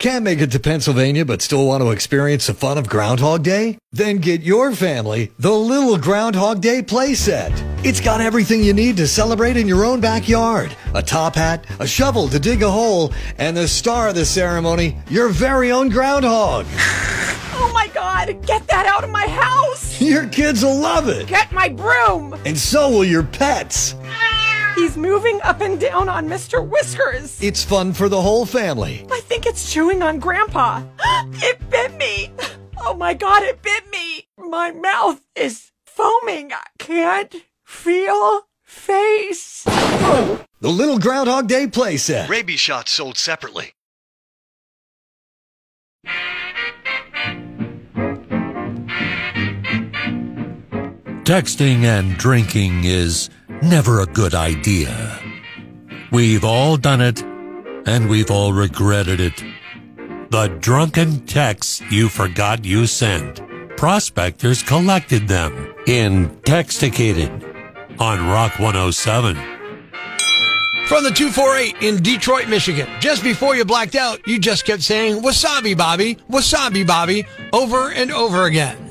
Can't make it to Pennsylvania but still want to experience the fun of Groundhog Day? Then get your family the Little Groundhog Day playset. It's got everything you need to celebrate in your own backyard. A top hat, a shovel to dig a hole, and the star of the ceremony, your very own groundhog. Oh my god, get that out of my house! Your kids will love it. Get my broom! And so will your pets. He's moving up and down on Mr. Whiskers. It's fun for the whole family. I think it's chewing on Grandpa. It bit me. Oh my god, it bit me. My mouth is foaming. I can't feel face. The Little Groundhog Day playset. Rabies shots sold separately. Texting and drinking is never a good idea. We've all done it, and we've all regretted it. The drunken texts you forgot you sent. Prospectors collected them in Texticated on Rock 107. From the 248 in Detroit, Michigan. Just before you blacked out, you just kept saying, Wasabi Bobby, Wasabi Bobby, over and over again.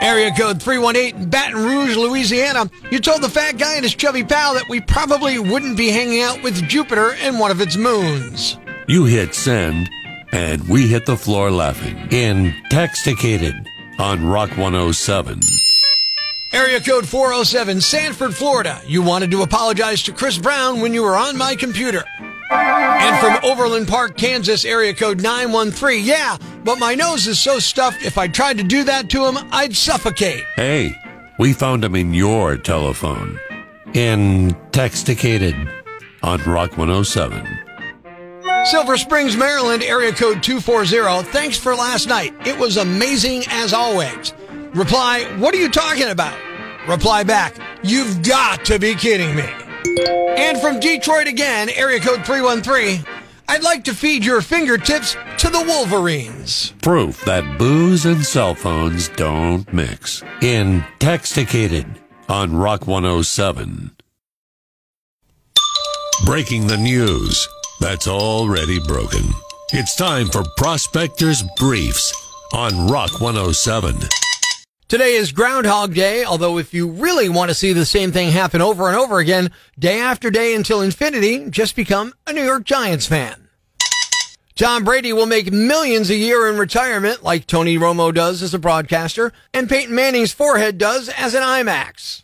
Area code 318 in Baton Rouge, Louisiana. You told the fat guy and his chubby pal that we probably wouldn't be hanging out with Jupiter and one of its moons. You hit send, and we hit the floor laughing Intoxicated on Rock 107. Area code 407, Sanford, Florida. You wanted to apologize to Chris Brown when you were on my computer. And from Overland Park, Kansas, area code 913. Yeah, but my nose is so stuffed, if I tried to do that to him, I'd suffocate. Hey, we found him in your telephone in Texticated on Rock 107. Silver Springs, Maryland, area code 240. Thanks for last night. It was amazing as always. Reply, what are you talking about? Reply back, you've got to be kidding me. And from Detroit again, area code 313. I'd like to feed your fingertips to the Wolverines. Proof that booze and cell phones don't mix. In Texticated on Rock 107. Breaking the news that's already broken. It's time for Prospectors Briefs on Rock 107. Today is Groundhog Day, although if you really want to see the same thing happen over and over again, day after day until infinity, just become a New York Giants fan. Tom Brady will make millions a year in retirement like Tony Romo does as a broadcaster and Peyton Manning's forehead does as an IMAX.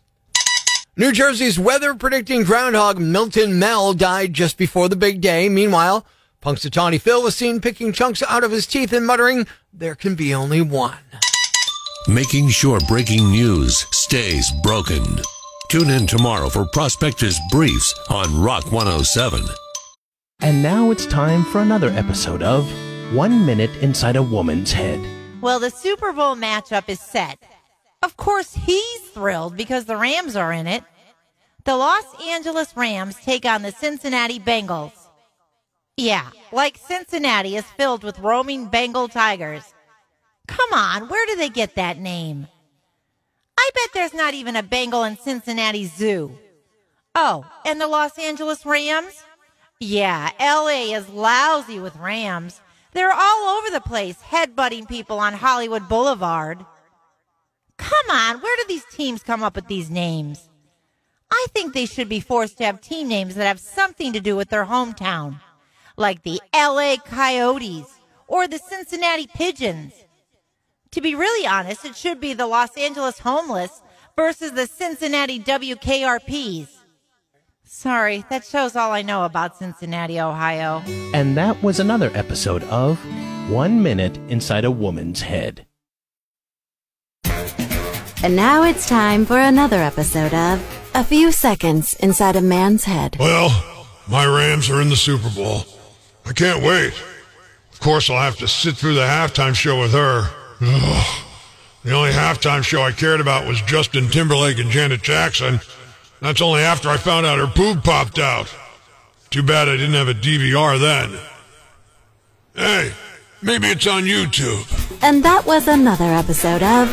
New Jersey's weather predicting groundhog Milltown Mel died just before the big day. Meanwhile, Punxsutawney Phil was seen picking chunks out of his teeth and muttering, there can be only one. Making sure breaking news stays broken. Tune in tomorrow for Prospectors Briefs on Rock 107. And now it's time for another episode of One Minute Inside a Woman's Head. Well, the Super Bowl matchup is set. Of course, he's thrilled because the Rams are in it. The Los Angeles Rams take on the Cincinnati Bengals. Yeah, like Cincinnati is filled with roaming Bengal tigers. Come on, where do they get that name? I bet there's not even a Bengal in Cincinnati Zoo. Oh, and the Los Angeles Rams? Yeah, LA is lousy with Rams. They're all over the place, headbutting people on Hollywood Boulevard. Come on, where do these teams come up with these names? I think they should be forced to have team names that have something to do with their hometown, like the LA Coyotes or the Cincinnati Pigeons. To be really honest, it should be the Los Angeles Homeless versus the Cincinnati WKRPs. Sorry, that shows all I know about Cincinnati, Ohio. And that was another episode of One Minute Inside a Woman's Head. And now it's time for another episode of A Few Seconds Inside a Man's Head. Well, my Rams are in the Super Bowl. I can't wait. Of course, I'll have to sit through the halftime show with her. Ugh. The only halftime show I cared about was Justin Timberlake and Janet Jackson. That's only after I found out her boob popped out. Too bad I didn't have a DVR then. Hey, maybe it's on YouTube. And that was another episode of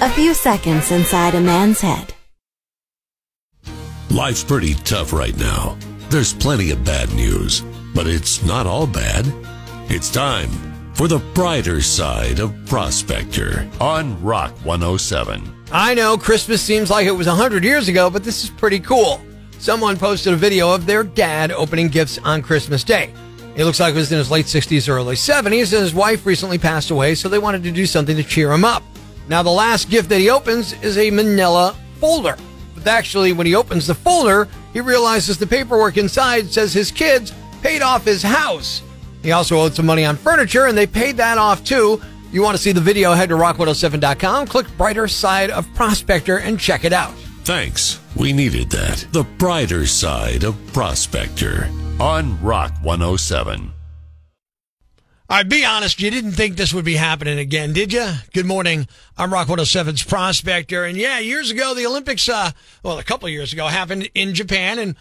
A Few Seconds Inside a Man's Head. Life's pretty tough right now. There's plenty of bad news, but it's not all bad. It's time for the brighter side of Prospector on Rock 107. I know Christmas seems like it was 100 years ago, but this is pretty cool. Someone posted a video of their dad opening gifts on Christmas Day. It looks like it was in his late 60s early 70s, and his wife recently passed away, so they wanted to do something to cheer him up. Now, the last gift that he opens is a manila folder. But actually, when he opens the folder, he realizes the paperwork inside says his kids paid off his house. He also owed some money on furniture, and they paid that off too. You want to see the video, head to rock107.com, click Brighter Side of Prospector, and check it out. Thanks. We needed that. The brighter side of Prospector on Rock 107. All right, be honest, you didn't think this would be happening again, did you? Good morning. I'm Rock 107's Prospector. And yeah, years ago, the Olympics, uh, well, a couple of years ago, happened in Japan. And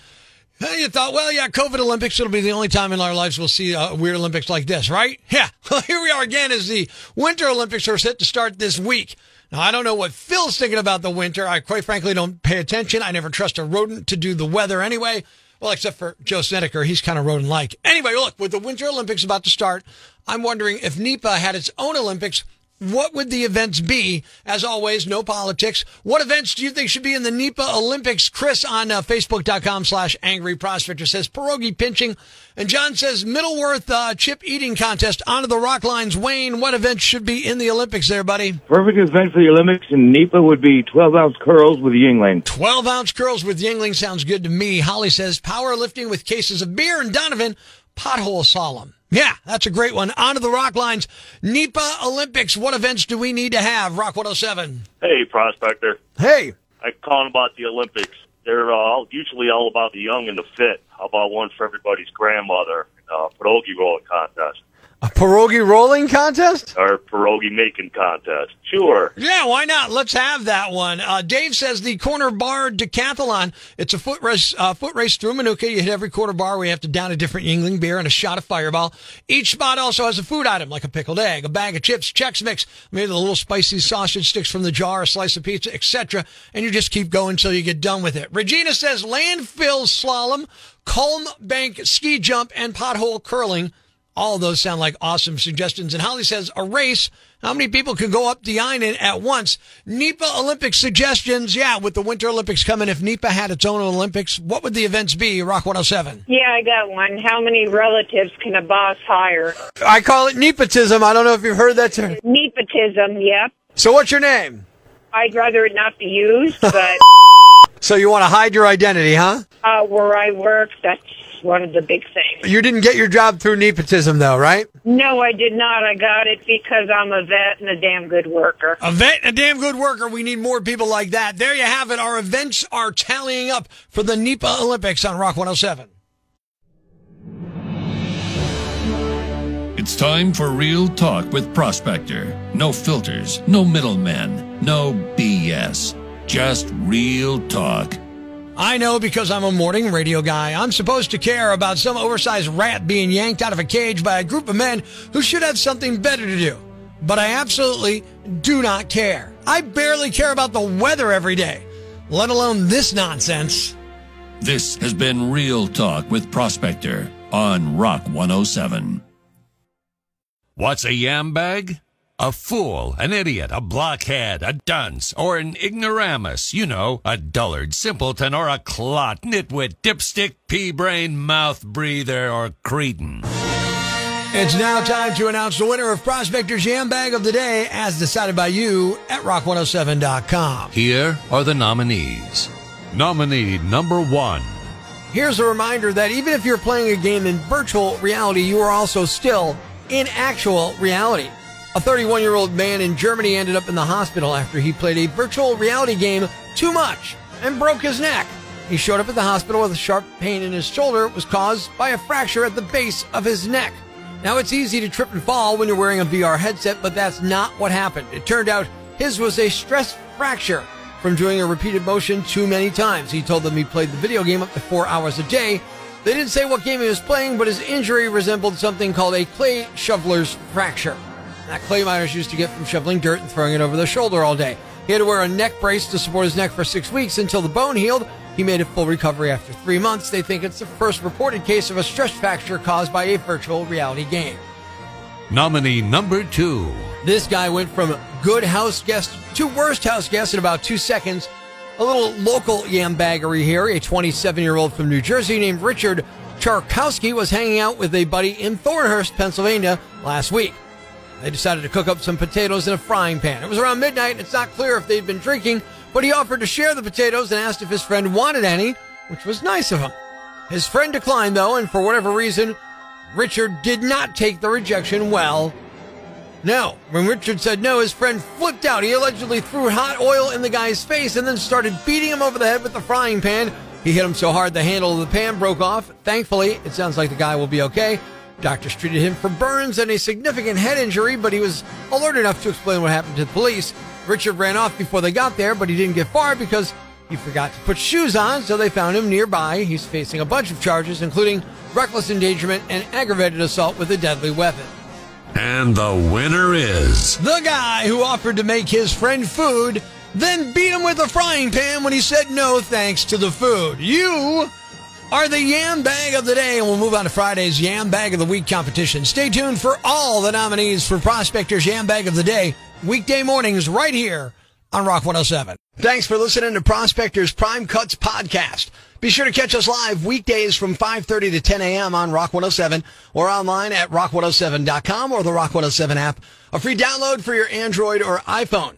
uh, you thought, well, yeah, COVID Olympics, it'll be the only time in our lives we'll see a weird Olympics like this, right? Yeah. Well, here we are again as the Winter Olympics are set to start this week. Now, I don't know what Phil's thinking about the winter. I quite frankly don't pay attention. I never trust a rodent to do the weather anyway. Well, except for Joe Snedeker. He's kind of rodent like. Anyway, look, with the Winter Olympics about to start, I'm wondering if NEPA had its own Olympics, what would the events be? As always, no politics. What events do you think should be in the NEPA Olympics? Chris on uh, Facebook.com slash Angry Prospector says pierogi pinching. And John says Middleswarth uh, chip eating contest. Onto the rock lines. Wayne, what events should be in the Olympics there, buddy? Perfect event for the Olympics in NEPA would be 12 ounce curls with Yuengling. 12 ounce curls with Yuengling sounds good to me. Holly says powerlifting with cases of beer. And Donovan, pothole slalom. Yeah, that's a great one. On to the rock lines. NEPA Olympics. What events do we need to have? Rock 107. Hey, Prospector. Hey. I calling about the Olympics. They're uh, usually all about the young and the fit. How about one for everybody's grandmother? Uh, pierogi rolling contest. A pierogi rolling contest? Or pierogi making contest. Sure. Yeah, why not? Let's have that one. Uh, Dave says the corner bar decathlon. It's a foot race, uh, foot race through Minooka. You hit every quarter bar. We have to down a different Yuengling beer and a shot of Fireball. Each spot also has a food item like a pickled egg, a bag of chips, Chex Mix, maybe the little spicy sausage sticks from the jar, a slice of pizza, etc. And you just keep going until you get done with it. Regina says landfill slalom, Culm Bank ski jump, and pothole curling. All of those sound like awesome suggestions. And Holly says a race. How many people can go up the island at once? NEPA Olympic suggestions. Yeah, with the Winter Olympics coming, if NEPA had its own Olympics, what would the events be? Rock 107. Yeah, I got one. How many relatives can a boss hire? I call it nepotism. I don't know if you've heard that term. Nepotism, yep. So what's your name? I'd rather it not be used, but So you want to hide your identity, huh? uh, where I work, that's one of the big things. You didn't get your job through nepotism, though, right? No, I did not. I got it because I'm a vet and a damn good worker. A vet and a damn good worker. We need more people like that. There you have it. Our events are tallying up for the NEPA Olympics on Rock 107. It's time for real talk with Prospector. No filters, no middlemen, no BS. Just real talk. I know because I'm a morning radio guy. I'm supposed to care about some oversized rat being yanked out of a cage by a group of men who should have something better to do. But I absolutely do not care. I barely care about the weather every day, let alone this nonsense. This has been Real Talk with Prospector on Rock 107. What's a yam bag? A fool, an idiot, a blockhead, a dunce, or an ignoramus. You know, a dullard, simpleton, or a clot, nitwit, dipstick, pea-brain, mouth breather, or cretin. It's now time to announce the winner of Prospector's Yam Bag of the Day as decided by you at rock107.com. Here are the nominees. Nominee number one. Here's a reminder that even if you're playing a game in virtual reality, you are also still in actual reality. A 31 year old man in Germany ended up in the hospital after he played a virtual reality game too much and broke his neck. He showed up at the hospital with a sharp pain in his shoulder. It was caused by a fracture at the base of his neck. Now, it's easy to trip and fall when you're wearing a VR headset, but that's not what happened. It turned out his was a stress fracture from doing a repeated motion too many times. He told them he played the video game up to four hours a day. They didn't say what game he was playing, but his injury resembled something called a clay shoveler's fracture. That clay miners used to get from shoveling dirt and throwing it over their shoulder all day. He had to wear a neck brace to support his neck for six weeks until the bone healed. He made a full recovery after three months. They think it's the first reported case of a stress fracture caused by a virtual reality game. Nominee number two. This guy went from good house guest to worst house guest in about two seconds. A little local yam baggery here. A 27 year old from New Jersey named Richard Charkowski was hanging out with a buddy in Thornhurst, Pennsylvania last week. They decided to cook up some potatoes in a frying pan. It was around midnight. And it's not clear if they'd been drinking, but he offered to share the potatoes and asked if his friend wanted any, which was nice of him. His friend declined, though, and for whatever reason, Richard did not take the rejection well. No, when Richard said no, his friend flipped out. He allegedly threw hot oil in the guy's face and then started beating him over the head with the frying pan. He hit him so hard the handle of the pan broke off. Thankfully, it sounds like the guy will be okay. Doctors treated him for burns and a significant head injury, but he was alert enough to explain what happened to the police. Richard ran off before they got there, but he didn't get far because he forgot to put shoes on, so they found him nearby. He's facing a bunch of charges, including reckless endangerment and aggravated assault with a deadly weapon. And the winner is. The guy who offered to make his friend food, then beat him with a frying pan when he said no thanks to the food. You are the Yam Bag of the Day, and we'll move on to Friday's Yam Bag of the Week competition. Stay tuned for all the nominees for Prospector's Yam Bag of the Day, weekday mornings right here on Rock 107. Thanks for listening to Prospector's Prime Cuts podcast. Be sure to catch us live weekdays from 5.30 to 10 a.m. on Rock 107 or online at rock107.com or the Rock 107 app. A free download for your Android or iPhone.